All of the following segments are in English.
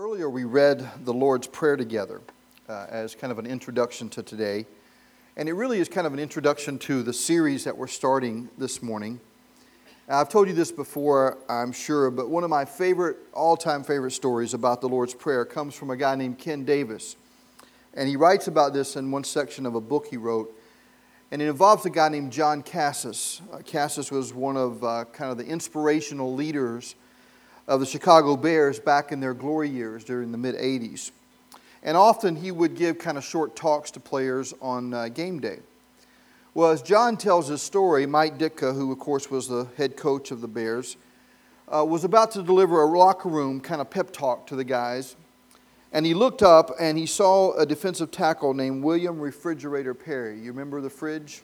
Earlier, we read the Lord's Prayer together uh, as kind of an introduction to today. And it really is kind of an introduction to the series that we're starting this morning. I've told you this before, I'm sure, but one of my favorite, all time favorite stories about the Lord's Prayer comes from a guy named Ken Davis. And he writes about this in one section of a book he wrote. And it involves a guy named John Cassis. Uh, Cassis was one of uh, kind of the inspirational leaders of the Chicago Bears back in their glory years during the mid 80s. And often he would give kind of short talks to players on uh, game day. Well, as John tells his story, Mike Ditka, who of course was the head coach of the Bears, uh, was about to deliver a locker room kind of pep talk to the guys. And he looked up and he saw a defensive tackle named William Refrigerator Perry. You remember the fridge?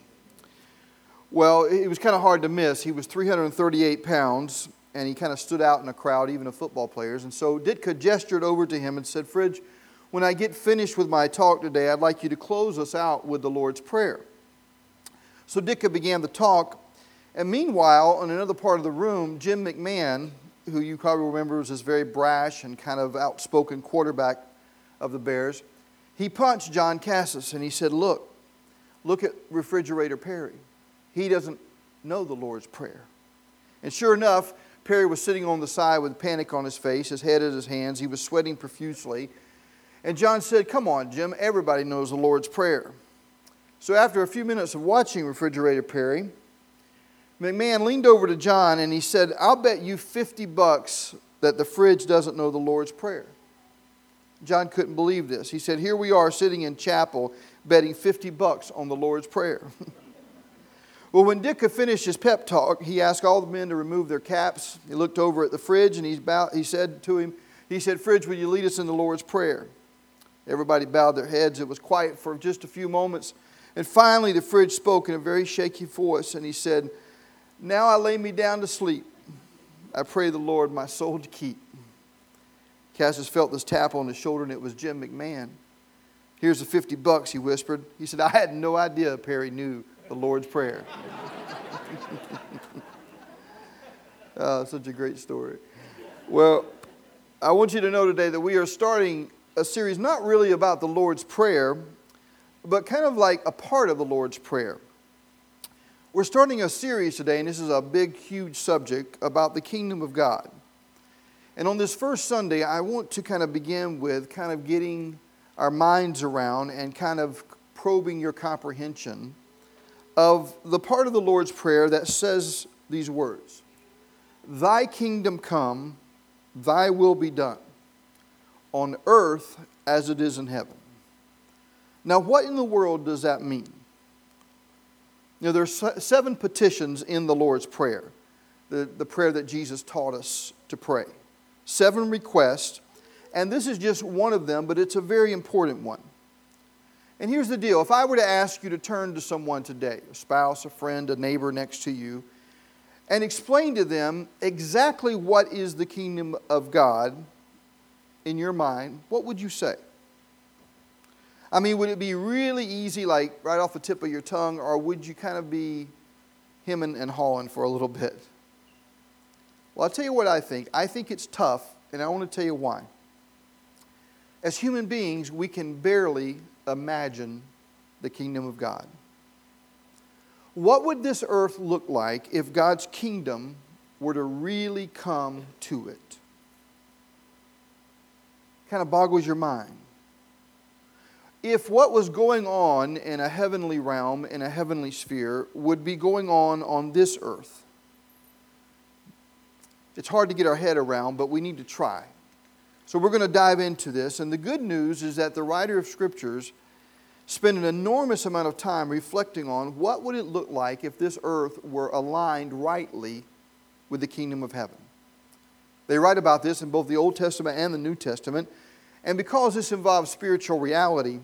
Well, it was kind of hard to miss. He was 338 pounds, and he kind of stood out in a crowd, even of football players. And so Ditka gestured over to him and said, Fridge, when I get finished with my talk today, I'd like you to close us out with the Lord's Prayer. So Ditka began the talk. And meanwhile, in another part of the room, Jim McMahon, who you probably remember was this very brash and kind of outspoken quarterback of the Bears, he punched John Cassis and he said, Look, look at Refrigerator Perry. He doesn't know the Lord's Prayer. And sure enough, Perry was sitting on the side with panic on his face, his head in his hands. He was sweating profusely. And John said, Come on, Jim, everybody knows the Lord's Prayer. So after a few minutes of watching Refrigerator Perry, McMahon leaned over to John and he said, I'll bet you 50 bucks that the fridge doesn't know the Lord's Prayer. John couldn't believe this. He said, Here we are sitting in chapel betting 50 bucks on the Lord's Prayer. Well, when Ditka finished his pep talk, he asked all the men to remove their caps. He looked over at the fridge and he, bowed, he said to him, he said, Fridge, will you lead us in the Lord's Prayer? Everybody bowed their heads. It was quiet for just a few moments. And finally, the fridge spoke in a very shaky voice and he said, Now I lay me down to sleep. I pray the Lord my soul to keep. Cassis felt this tap on his shoulder and it was Jim McMahon. Here's the 50 bucks, he whispered. He said, I had no idea Perry knew the Lord's Prayer. oh, such a great story. Well, I want you to know today that we are starting a series not really about the Lord's Prayer, but kind of like a part of the Lord's Prayer. We're starting a series today, and this is a big, huge subject about the kingdom of God. And on this first Sunday, I want to kind of begin with kind of getting our minds around and kind of probing your comprehension of the part of the Lord's Prayer that says these words Thy kingdom come, thy will be done, on earth as it is in heaven. Now, what in the world does that mean? You know, there's seven petitions in the Lord's Prayer, the, the prayer that Jesus taught us to pray. Seven requests, and this is just one of them, but it's a very important one. And here's the deal if I were to ask you to turn to someone today, a spouse, a friend, a neighbor next to you, and explain to them exactly what is the kingdom of God in your mind, what would you say? I mean, would it be really easy, like right off the tip of your tongue, or would you kind of be hemming and hawing for a little bit? Well, I'll tell you what I think. I think it's tough, and I want to tell you why. As human beings, we can barely imagine the kingdom of God. What would this earth look like if God's kingdom were to really come to it? Kind of boggles your mind. If what was going on in a heavenly realm, in a heavenly sphere, would be going on on this earth, it's hard to get our head around, but we need to try. So we're going to dive into this. And the good news is that the writer of scriptures spent an enormous amount of time reflecting on what would it look like if this earth were aligned rightly with the kingdom of heaven. They write about this in both the Old Testament and the New Testament. And because this involves spiritual reality,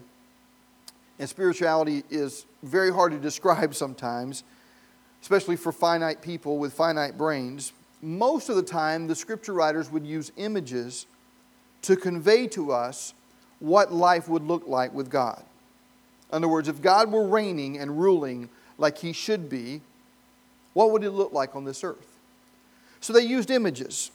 and spirituality is very hard to describe sometimes, especially for finite people with finite brains, most of the time the scripture writers would use images to convey to us what life would look like with God. In other words, if God were reigning and ruling like he should be, what would it look like on this earth? So they used images.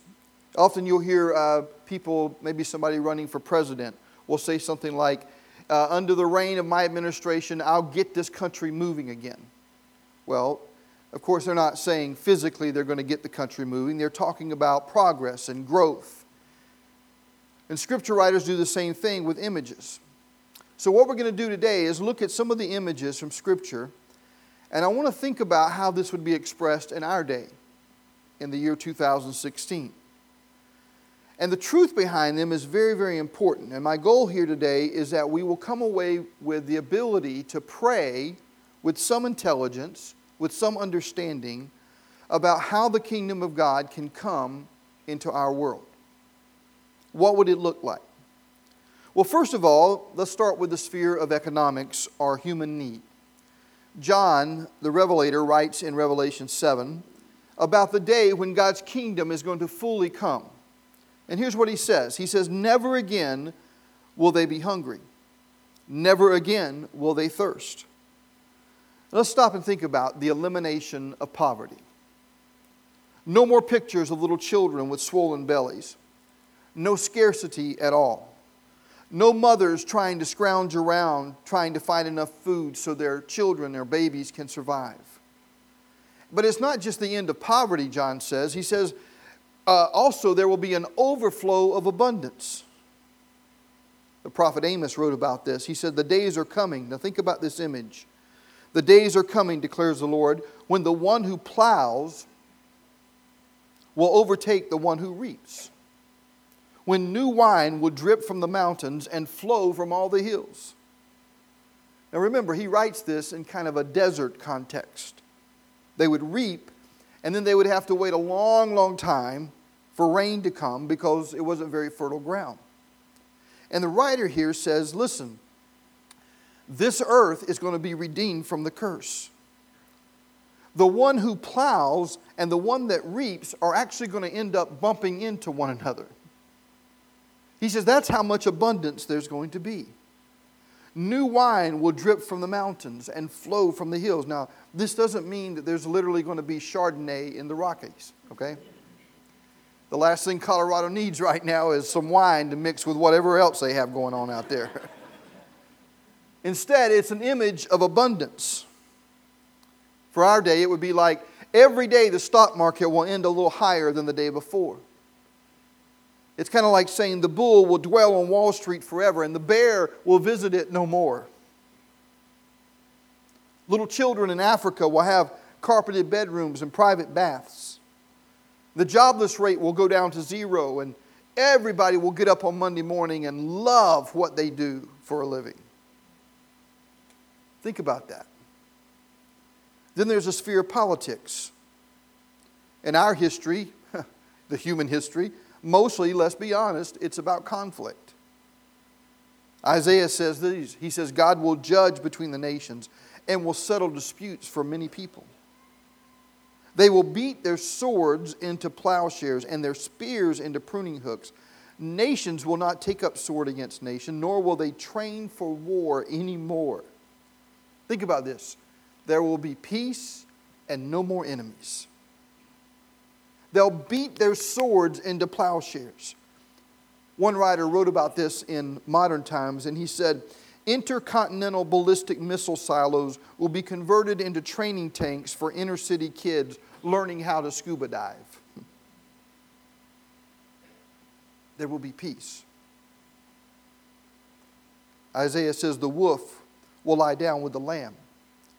Often you'll hear uh, people, maybe somebody running for president, will say something like, uh, Under the reign of my administration, I'll get this country moving again. Well, of course, they're not saying physically they're going to get the country moving, they're talking about progress and growth. And scripture writers do the same thing with images. So, what we're going to do today is look at some of the images from scripture, and I want to think about how this would be expressed in our day, in the year 2016. And the truth behind them is very, very important. And my goal here today is that we will come away with the ability to pray with some intelligence, with some understanding about how the kingdom of God can come into our world. What would it look like? Well, first of all, let's start with the sphere of economics or human need. John, the Revelator, writes in Revelation 7 about the day when God's kingdom is going to fully come. And here's what he says He says, Never again will they be hungry, never again will they thirst. Let's stop and think about the elimination of poverty. No more pictures of little children with swollen bellies. No scarcity at all. No mothers trying to scrounge around trying to find enough food so their children, their babies, can survive. But it's not just the end of poverty, John says. He says, uh, also, there will be an overflow of abundance. The prophet Amos wrote about this. He said, The days are coming. Now, think about this image. The days are coming, declares the Lord, when the one who plows will overtake the one who reaps. When new wine will drip from the mountains and flow from all the hills. Now remember, he writes this in kind of a desert context. They would reap, and then they would have to wait a long, long time for rain to come because it wasn't very fertile ground. And the writer here says, listen, this earth is going to be redeemed from the curse. The one who plows and the one that reaps are actually going to end up bumping into one another. He says that's how much abundance there's going to be. New wine will drip from the mountains and flow from the hills. Now, this doesn't mean that there's literally going to be Chardonnay in the Rockies, okay? The last thing Colorado needs right now is some wine to mix with whatever else they have going on out there. Instead, it's an image of abundance. For our day, it would be like every day the stock market will end a little higher than the day before. It's kind of like saying the bull will dwell on Wall Street forever and the bear will visit it no more. Little children in Africa will have carpeted bedrooms and private baths. The jobless rate will go down to zero, and everybody will get up on Monday morning and love what they do for a living. Think about that. Then there's a sphere of politics. In our history, the human history, mostly, let's be honest, it's about conflict. Isaiah says these He says, God will judge between the nations and will settle disputes for many people. They will beat their swords into plowshares and their spears into pruning hooks. Nations will not take up sword against nation, nor will they train for war anymore. Think about this there will be peace and no more enemies. They'll beat their swords into plowshares. One writer wrote about this in modern times, and he said, Intercontinental ballistic missile silos will be converted into training tanks for inner city kids learning how to scuba dive. There will be peace. Isaiah says, The wolf will lie down with the lamb.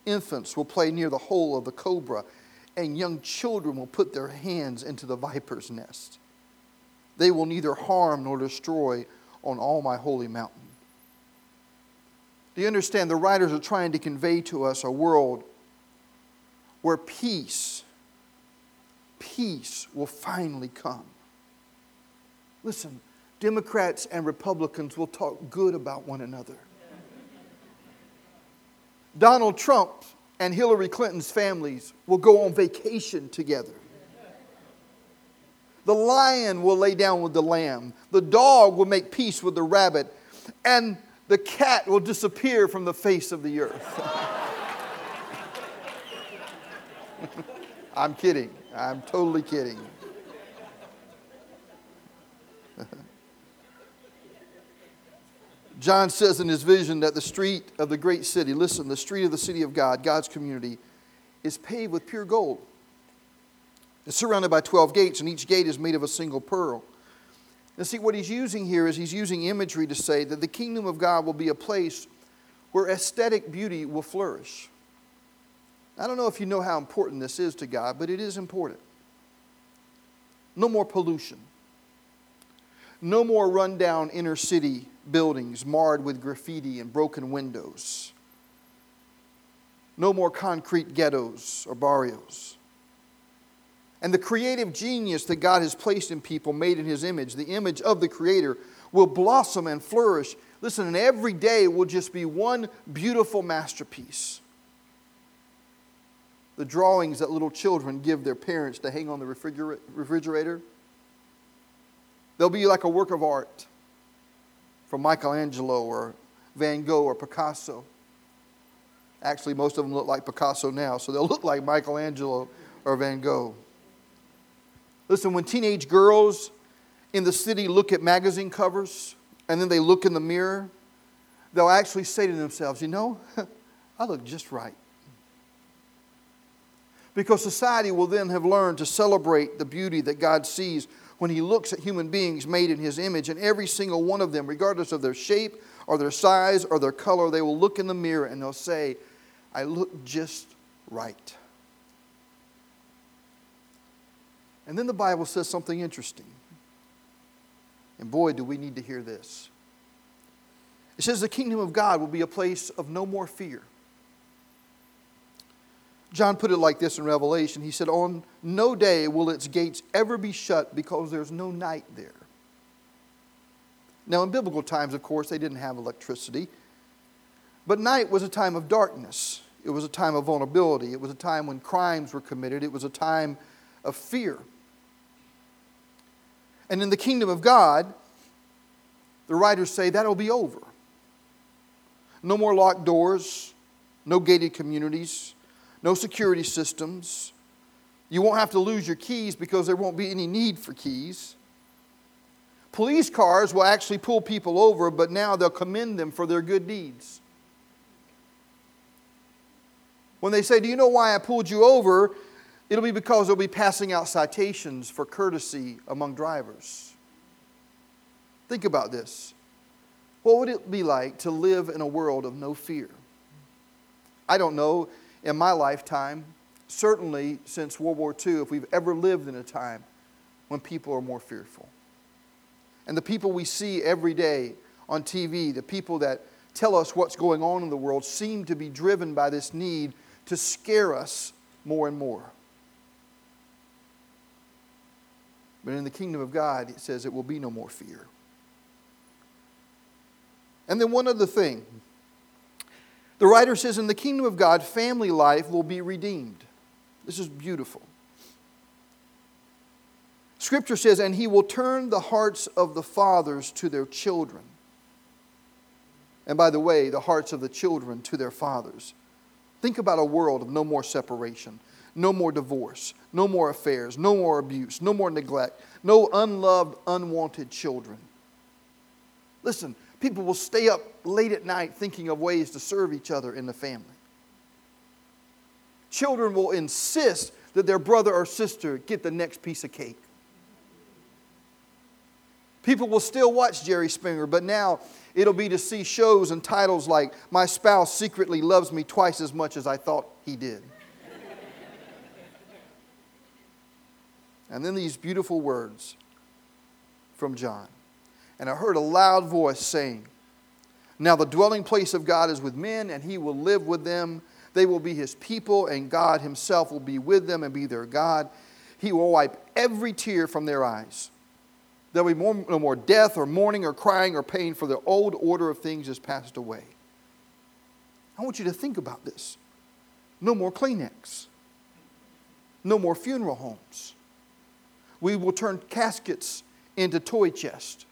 Infants will play near the hole of the cobra, and young children will put their hands into the viper's nest. They will neither harm nor destroy on all my holy mountain. Do you understand? The writers are trying to convey to us a world where peace peace will finally come. Listen, Democrats and Republicans will talk good about one another. Donald Trump and Hillary Clinton's families will go on vacation together. The lion will lay down with the lamb. The dog will make peace with the rabbit. And the cat will disappear from the face of the earth. I'm kidding. I'm totally kidding. John says in his vision that the street of the great city, listen, the street of the city of God, God's community, is paved with pure gold. It's surrounded by 12 gates, and each gate is made of a single pearl. And see, what he's using here is he's using imagery to say that the kingdom of God will be a place where aesthetic beauty will flourish. I don't know if you know how important this is to God, but it is important. No more pollution. No more rundown inner city buildings marred with graffiti and broken windows. No more concrete ghettos or barrios. And the creative genius that God has placed in people, made in His image, the image of the Creator, will blossom and flourish. Listen, and every day will just be one beautiful masterpiece. The drawings that little children give their parents to hang on the refrigerator, they'll be like a work of art from Michelangelo or Van Gogh or Picasso. Actually, most of them look like Picasso now, so they'll look like Michelangelo or Van Gogh. Listen, when teenage girls in the city look at magazine covers and then they look in the mirror, they'll actually say to themselves, You know, I look just right. Because society will then have learned to celebrate the beauty that God sees when He looks at human beings made in His image, and every single one of them, regardless of their shape or their size or their color, they will look in the mirror and they'll say, I look just right. And then the Bible says something interesting. And boy, do we need to hear this. It says the kingdom of God will be a place of no more fear. John put it like this in Revelation. He said, On no day will its gates ever be shut because there's no night there. Now, in biblical times, of course, they didn't have electricity. But night was a time of darkness. It was a time of vulnerability. It was a time when crimes were committed. It was a time of fear. And in the kingdom of God, the writers say that'll be over. No more locked doors, no gated communities, no security systems. You won't have to lose your keys because there won't be any need for keys. Police cars will actually pull people over, but now they'll commend them for their good deeds. When they say, Do you know why I pulled you over? It'll be because they'll be passing out citations for courtesy among drivers. Think about this. What would it be like to live in a world of no fear? I don't know in my lifetime, certainly since World War II, if we've ever lived in a time when people are more fearful. And the people we see every day on TV, the people that tell us what's going on in the world, seem to be driven by this need to scare us more and more. But in the kingdom of God, it says it will be no more fear. And then one other thing the writer says, In the kingdom of God, family life will be redeemed. This is beautiful. Scripture says, And he will turn the hearts of the fathers to their children. And by the way, the hearts of the children to their fathers. Think about a world of no more separation, no more divorce, no more affairs, no more abuse, no more neglect, no unloved, unwanted children. Listen, People will stay up late at night thinking of ways to serve each other in the family. Children will insist that their brother or sister get the next piece of cake. People will still watch Jerry Springer, but now it'll be to see shows and titles like My Spouse Secretly Loves Me Twice as Much as I Thought He Did. and then these beautiful words from John and I heard a loud voice saying, Now the dwelling place of God is with men, and he will live with them. They will be his people, and God himself will be with them and be their God. He will wipe every tear from their eyes. There will be more, no more death or mourning or crying or pain, for the old order of things has passed away. I want you to think about this. No more Kleenex. No more funeral homes. We will turn caskets into toy chests.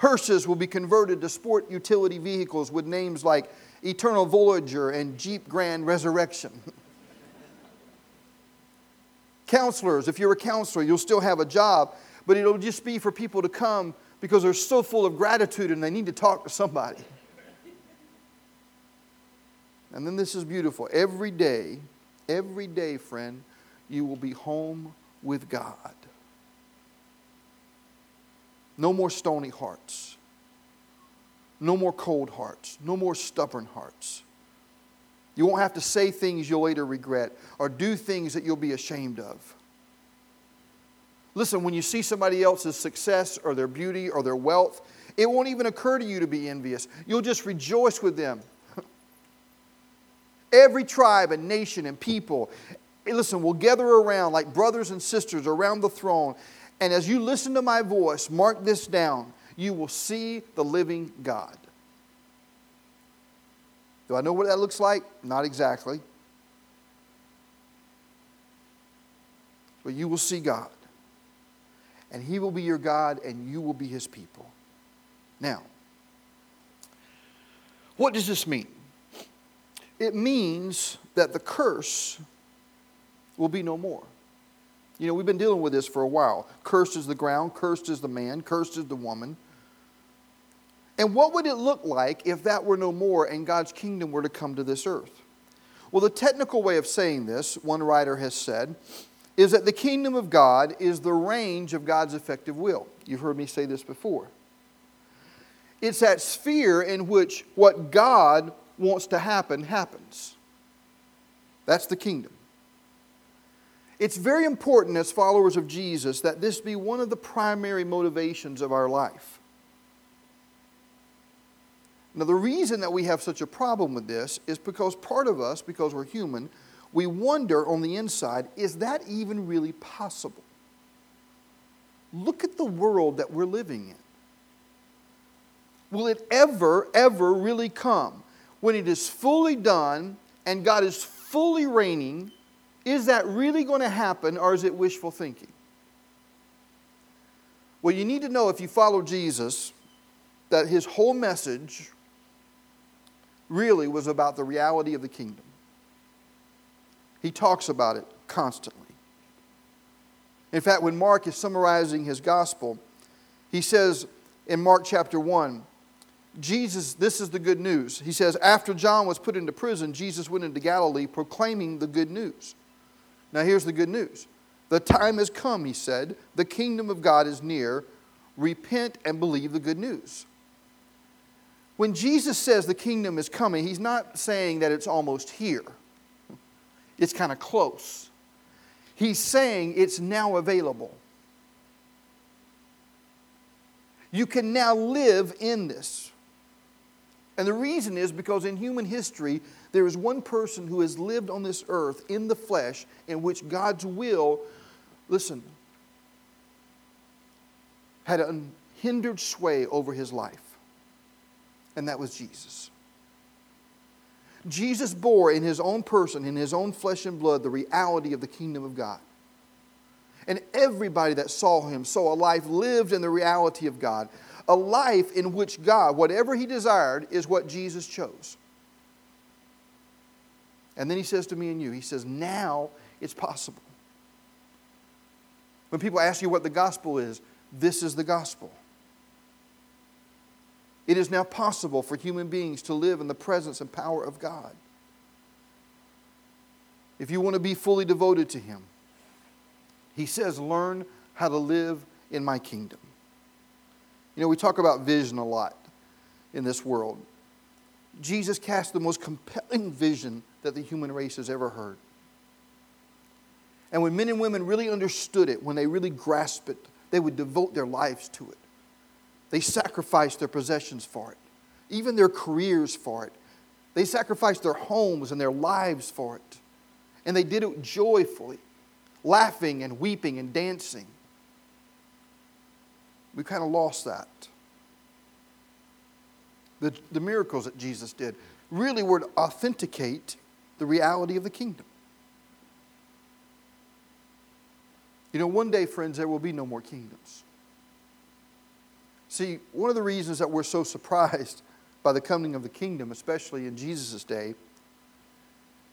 Hearses will be converted to sport utility vehicles with names like Eternal Voyager and Jeep Grand Resurrection. Counselors, if you're a counselor, you'll still have a job, but it'll just be for people to come because they're so full of gratitude and they need to talk to somebody. And then this is beautiful. Every day, every day, friend, you will be home with God. No more stony hearts. No more cold hearts. No more stubborn hearts. You won't have to say things you'll later regret or do things that you'll be ashamed of. Listen, when you see somebody else's success or their beauty or their wealth, it won't even occur to you to be envious. You'll just rejoice with them. Every tribe and nation and people, listen, will gather around like brothers and sisters around the throne. And as you listen to my voice, mark this down, you will see the living God. Do I know what that looks like? Not exactly. But you will see God. And He will be your God, and you will be His people. Now, what does this mean? It means that the curse will be no more. You know, we've been dealing with this for a while. Cursed is the ground, cursed is the man, cursed is the woman. And what would it look like if that were no more and God's kingdom were to come to this earth? Well, the technical way of saying this, one writer has said, is that the kingdom of God is the range of God's effective will. You've heard me say this before. It's that sphere in which what God wants to happen happens. That's the kingdom. It's very important as followers of Jesus that this be one of the primary motivations of our life. Now, the reason that we have such a problem with this is because part of us, because we're human, we wonder on the inside is that even really possible? Look at the world that we're living in. Will it ever, ever really come when it is fully done and God is fully reigning? Is that really going to happen or is it wishful thinking? Well, you need to know if you follow Jesus that his whole message really was about the reality of the kingdom. He talks about it constantly. In fact, when Mark is summarizing his gospel, he says in Mark chapter 1, Jesus, this is the good news. He says, After John was put into prison, Jesus went into Galilee proclaiming the good news. Now, here's the good news The time has come, he said. The kingdom of God is near. Repent and believe the good news. When Jesus says the kingdom is coming, he's not saying that it's almost here, it's kind of close. He's saying it's now available. You can now live in this. And the reason is because in human history, there is one person who has lived on this earth in the flesh in which God's will, listen, had unhindered sway over his life and that was Jesus. Jesus bore in his own person, in his own flesh and blood, the reality of the kingdom of God. And everybody that saw him saw a life lived in the reality of God, a life in which God, whatever he desired, is what Jesus chose. And then he says to me and you, he says, now it's possible. When people ask you what the gospel is, this is the gospel. It is now possible for human beings to live in the presence and power of God. If you want to be fully devoted to Him, He says, learn how to live in my kingdom. You know, we talk about vision a lot in this world. Jesus cast the most compelling vision that the human race has ever heard. And when men and women really understood it, when they really grasped it, they would devote their lives to it. They sacrificed their possessions for it, even their careers for it. They sacrificed their homes and their lives for it. And they did it joyfully, laughing and weeping and dancing. We kind of lost that. The, the miracles that Jesus did really were to authenticate the reality of the kingdom. You know, one day, friends, there will be no more kingdoms. See, one of the reasons that we're so surprised by the coming of the kingdom, especially in Jesus' day,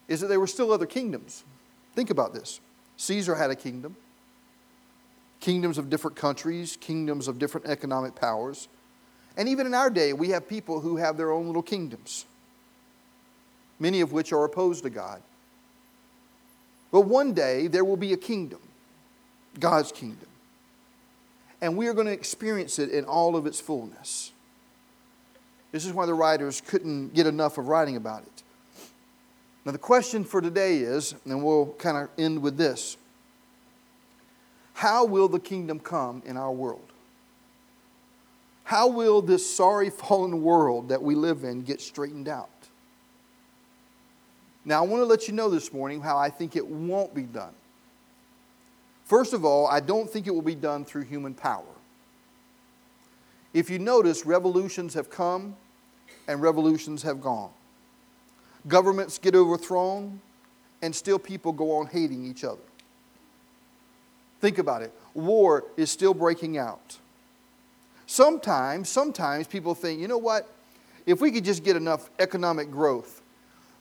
is that there were still other kingdoms. Think about this Caesar had a kingdom, kingdoms of different countries, kingdoms of different economic powers. And even in our day, we have people who have their own little kingdoms, many of which are opposed to God. But one day, there will be a kingdom, God's kingdom. And we are going to experience it in all of its fullness. This is why the writers couldn't get enough of writing about it. Now, the question for today is, and we'll kind of end with this how will the kingdom come in our world? How will this sorry, fallen world that we live in get straightened out? Now, I want to let you know this morning how I think it won't be done. First of all, I don't think it will be done through human power. If you notice, revolutions have come and revolutions have gone. Governments get overthrown, and still people go on hating each other. Think about it. War is still breaking out. Sometimes, sometimes people think, you know what? If we could just get enough economic growth,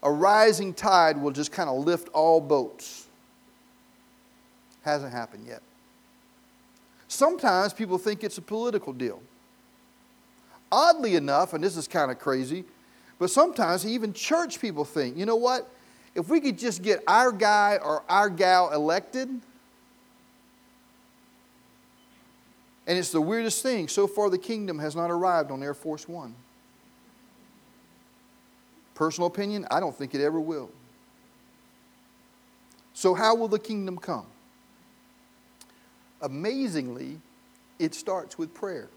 a rising tide will just kind of lift all boats. Hasn't happened yet. Sometimes people think it's a political deal. Oddly enough, and this is kind of crazy, but sometimes even church people think, you know what? If we could just get our guy or our gal elected, and it's the weirdest thing. So far, the kingdom has not arrived on Air Force One. Personal opinion, I don't think it ever will. So, how will the kingdom come? Amazingly, it starts with prayer.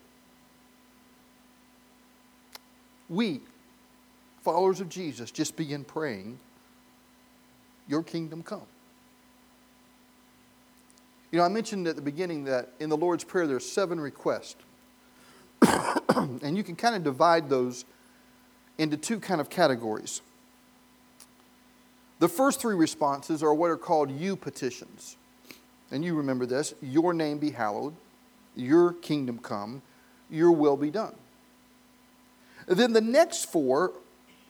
We, followers of Jesus, just begin praying, Your kingdom come. You know, I mentioned at the beginning that in the Lord's Prayer there's seven requests. and you can kind of divide those into two kind of categories. The first three responses are what are called you petitions. And you remember this Your name be hallowed, your kingdom come, your will be done. Then the next four,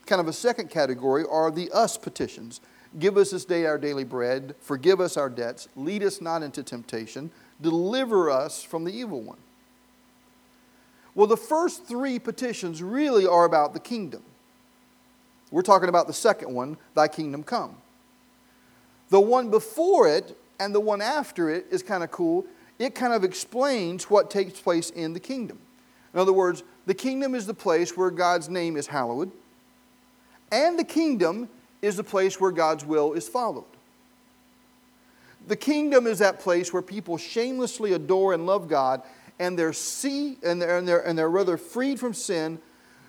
kind of a second category, are the us petitions. Give us this day our daily bread. Forgive us our debts. Lead us not into temptation. Deliver us from the evil one. Well, the first three petitions really are about the kingdom. We're talking about the second one, Thy kingdom come. The one before it and the one after it is kind of cool. It kind of explains what takes place in the kingdom. In other words, the kingdom is the place where God's name is hallowed, and the kingdom is the place where God's will is followed. The kingdom is that place where people shamelessly adore and love God, and they're see and they're, and they're, and they're rather freed from sin,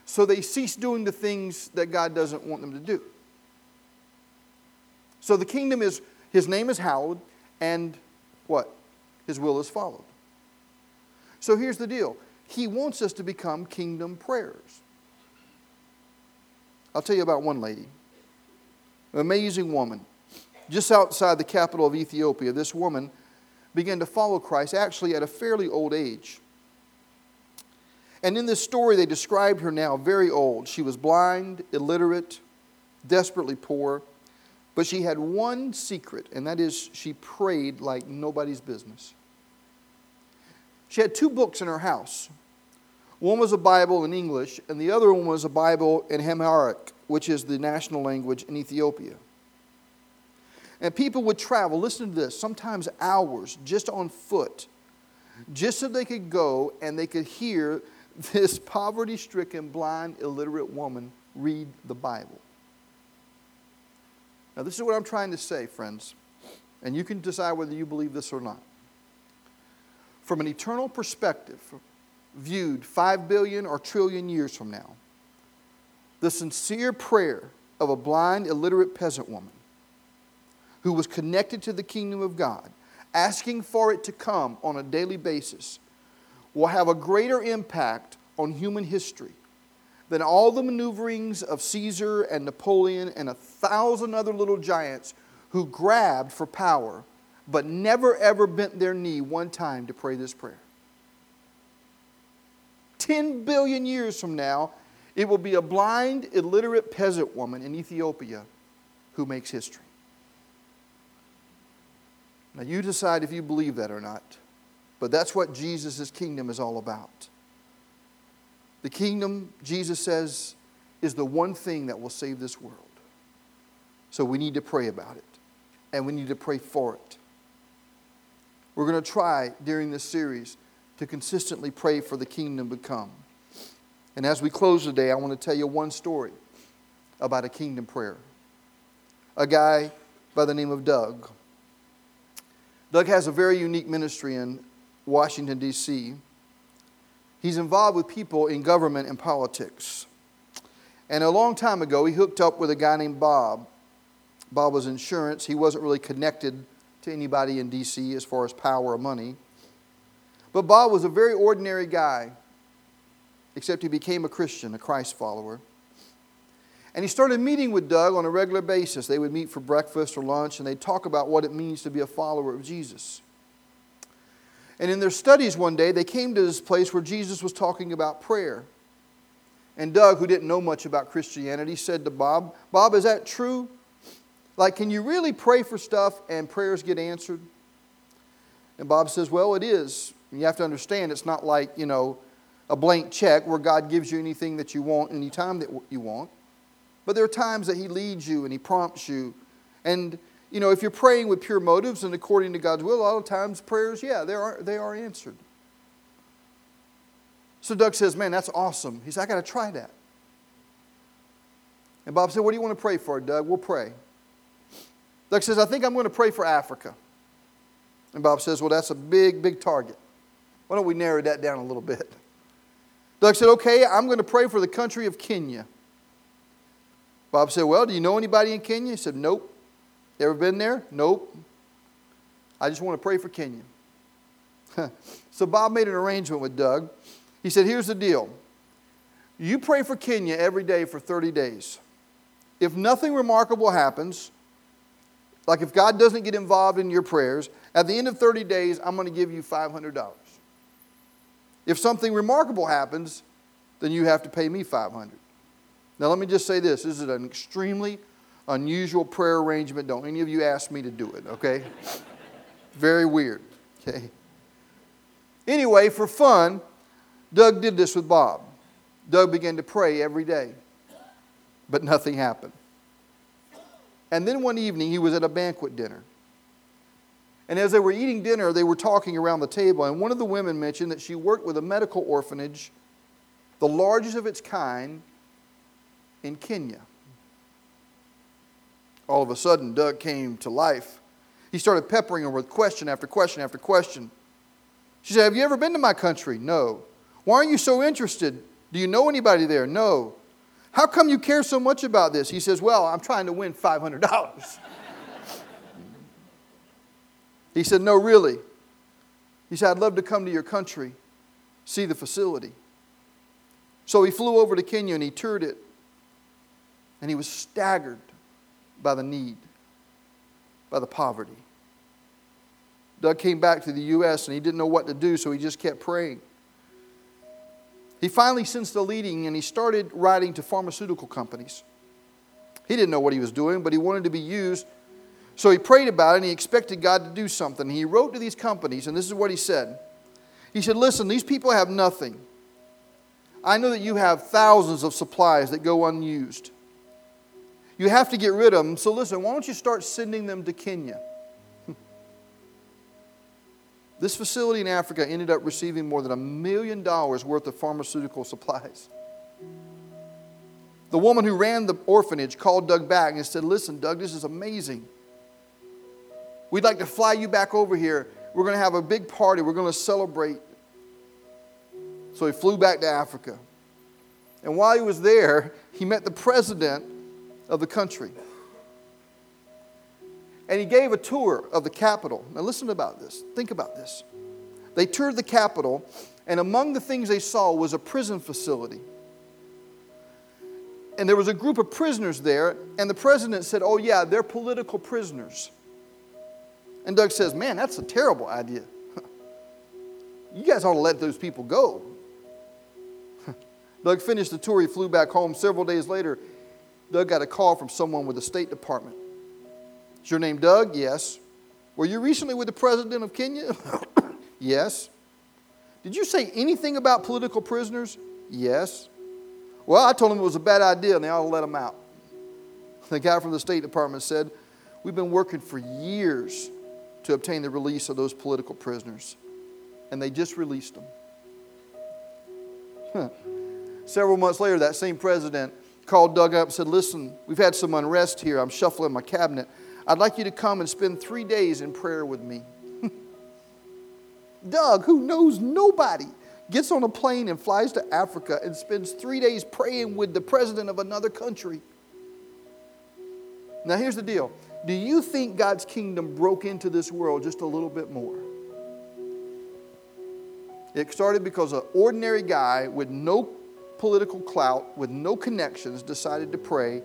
so they cease doing the things that God doesn't want them to do. So the kingdom is His name is hallowed, and what? His will is followed. So here's the deal. He wants us to become kingdom prayers. I'll tell you about one lady. An amazing woman. Just outside the capital of Ethiopia, this woman began to follow Christ actually at a fairly old age. And in this story, they described her now very old. She was blind, illiterate, desperately poor, but she had one secret, and that is she prayed like nobody's business. She had two books in her house. One was a Bible in English, and the other one was a Bible in Amharic which is the national language in Ethiopia. And people would travel, listen to this, sometimes hours just on foot, just so they could go and they could hear this poverty stricken, blind, illiterate woman read the Bible. Now, this is what I'm trying to say, friends, and you can decide whether you believe this or not. From an eternal perspective, viewed 5 billion or trillion years from now, the sincere prayer of a blind, illiterate peasant woman who was connected to the kingdom of God, asking for it to come on a daily basis, will have a greater impact on human history than all the maneuverings of Caesar and Napoleon and a thousand other little giants who grabbed for power but never ever bent their knee one time to pray this prayer. 10 billion years from now, it will be a blind, illiterate peasant woman in Ethiopia who makes history. Now, you decide if you believe that or not. But that's what Jesus' kingdom is all about. The kingdom, Jesus says, is the one thing that will save this world. So we need to pray about it, and we need to pray for it. We're going to try during this series to consistently pray for the kingdom to come. And as we close today, I want to tell you one story about a kingdom prayer. A guy by the name of Doug. Doug has a very unique ministry in Washington, D.C. He's involved with people in government and politics. And a long time ago, he hooked up with a guy named Bob. Bob was insurance. He wasn't really connected to anybody in D.C. as far as power or money. But Bob was a very ordinary guy, except he became a Christian, a Christ follower. And he started meeting with Doug on a regular basis. They would meet for breakfast or lunch, and they'd talk about what it means to be a follower of Jesus. And in their studies one day, they came to this place where Jesus was talking about prayer. And Doug, who didn't know much about Christianity, said to Bob, Bob, is that true? Like, can you really pray for stuff and prayers get answered? And Bob says, Well, it is. You have to understand it's not like, you know, a blank check where God gives you anything that you want anytime that you want. But there are times that He leads you and He prompts you. And, you know, if you're praying with pure motives and according to God's will, a lot of times prayers, yeah, they are, they are answered. So Doug says, Man, that's awesome. He said, I got to try that. And Bob said, What do you want to pray for, Doug? We'll pray. Doug says, I think I'm going to pray for Africa. And Bob says, Well, that's a big, big target. Why don't we narrow that down a little bit? Doug said, Okay, I'm going to pray for the country of Kenya. Bob said, Well, do you know anybody in Kenya? He said, Nope. Ever been there? Nope. I just want to pray for Kenya. so Bob made an arrangement with Doug. He said, Here's the deal you pray for Kenya every day for 30 days. If nothing remarkable happens, like if God doesn't get involved in your prayers, at the end of 30 days, I'm going to give you $500. If something remarkable happens, then you have to pay me 500. Now, let me just say this this is an extremely unusual prayer arrangement. Don't any of you ask me to do it, okay? Very weird, okay? Anyway, for fun, Doug did this with Bob. Doug began to pray every day, but nothing happened. And then one evening, he was at a banquet dinner. And as they were eating dinner, they were talking around the table, and one of the women mentioned that she worked with a medical orphanage, the largest of its kind in Kenya. All of a sudden, Doug came to life. He started peppering her with question after question after question. She said, Have you ever been to my country? No. Why are you so interested? Do you know anybody there? No. How come you care so much about this? He says, Well, I'm trying to win $500. he said, No, really. He said, I'd love to come to your country, see the facility. So he flew over to Kenya and he toured it and he was staggered by the need, by the poverty. Doug came back to the U.S. and he didn't know what to do, so he just kept praying. He finally sensed the leading and he started writing to pharmaceutical companies. He didn't know what he was doing, but he wanted to be used. So he prayed about it and he expected God to do something. He wrote to these companies, and this is what he said He said, Listen, these people have nothing. I know that you have thousands of supplies that go unused. You have to get rid of them. So listen, why don't you start sending them to Kenya? this facility in Africa ended up receiving more than a million dollars worth of pharmaceutical supplies. The woman who ran the orphanage called Doug back and said, Listen, Doug, this is amazing. We'd like to fly you back over here. We're going to have a big party. We're going to celebrate. So he flew back to Africa. And while he was there, he met the president of the country. And he gave a tour of the capital. Now, listen about this. Think about this. They toured the capital, and among the things they saw was a prison facility. And there was a group of prisoners there, and the president said, Oh, yeah, they're political prisoners. And Doug says, Man, that's a terrible idea. you guys ought to let those people go. Doug finished the tour. He flew back home. Several days later, Doug got a call from someone with the State Department. Is your name Doug? Yes. Were you recently with the president of Kenya? Yes. Did you say anything about political prisoners? Yes. Well, I told him it was a bad idea and they ought to let them out. The guy from the State Department said, We've been working for years to obtain the release of those political prisoners, and they just released them. Several months later, that same president called Doug up and said, Listen, we've had some unrest here. I'm shuffling my cabinet. I'd like you to come and spend three days in prayer with me. Doug, who knows nobody, gets on a plane and flies to Africa and spends three days praying with the president of another country. Now, here's the deal do you think God's kingdom broke into this world just a little bit more? It started because an ordinary guy with no political clout, with no connections, decided to pray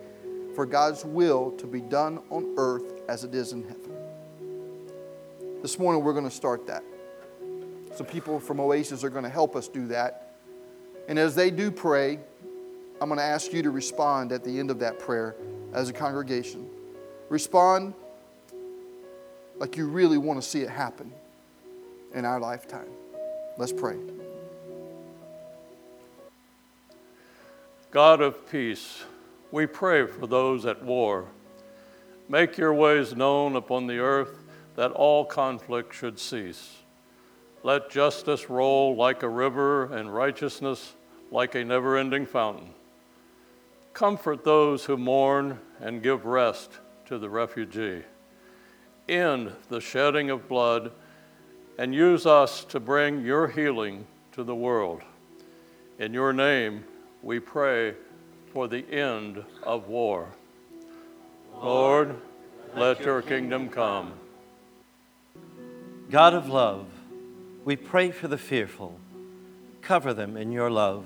for God's will to be done on earth as it is in heaven. This morning, we're going to start that. Some people from Oasis are going to help us do that. And as they do pray, I'm going to ask you to respond at the end of that prayer as a congregation. Respond like you really want to see it happen in our lifetime. Let's pray. God of peace, we pray for those at war. Make your ways known upon the earth that all conflict should cease. Let justice roll like a river and righteousness like a never ending fountain. Comfort those who mourn and give rest to the refugee. End the shedding of blood and use us to bring your healing to the world. In your name, we pray for the end of war. Lord, let your kingdom come. God of love, we pray for the fearful. Cover them in your love.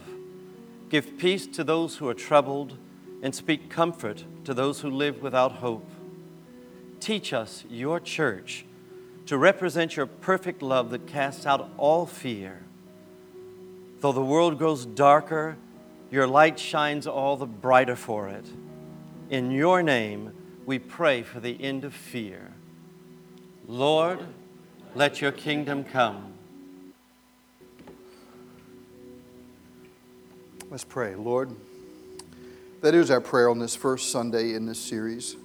Give peace to those who are troubled and speak comfort to those who live without hope. Teach us, your church, to represent your perfect love that casts out all fear. Though the world grows darker, your light shines all the brighter for it. In your name, we pray for the end of fear. Lord, let your kingdom come. Let's pray. Lord, that is our prayer on this first Sunday in this series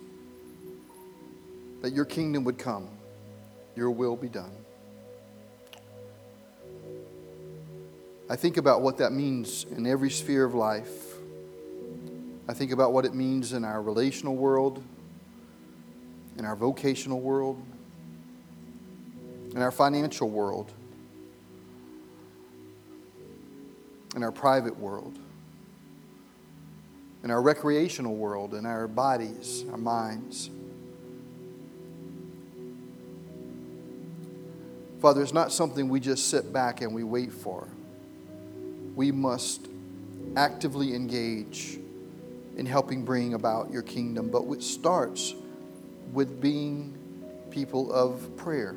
that your kingdom would come, your will be done. I think about what that means in every sphere of life. I think about what it means in our relational world, in our vocational world, in our financial world, in our private world, in our recreational world, in our bodies, our minds. Father, it's not something we just sit back and we wait for. We must actively engage in helping bring about your kingdom, but it starts with being people of prayer.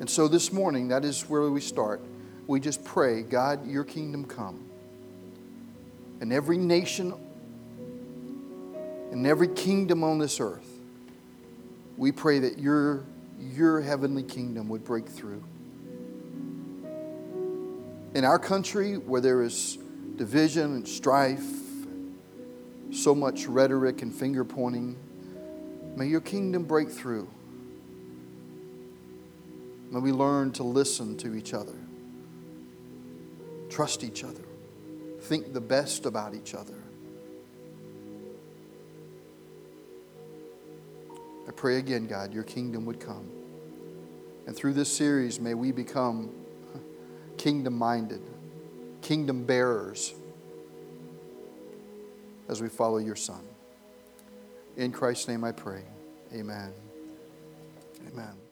And so this morning, that is where we start. We just pray, God, your kingdom come. And every nation and every kingdom on this earth, we pray that your, your heavenly kingdom would break through. In our country, where there is division and strife, so much rhetoric and finger pointing, may your kingdom break through. May we learn to listen to each other, trust each other, think the best about each other. I pray again, God, your kingdom would come. And through this series, may we become kingdom minded, kingdom bearers as we follow your Son. In Christ's name I pray. Amen. Amen.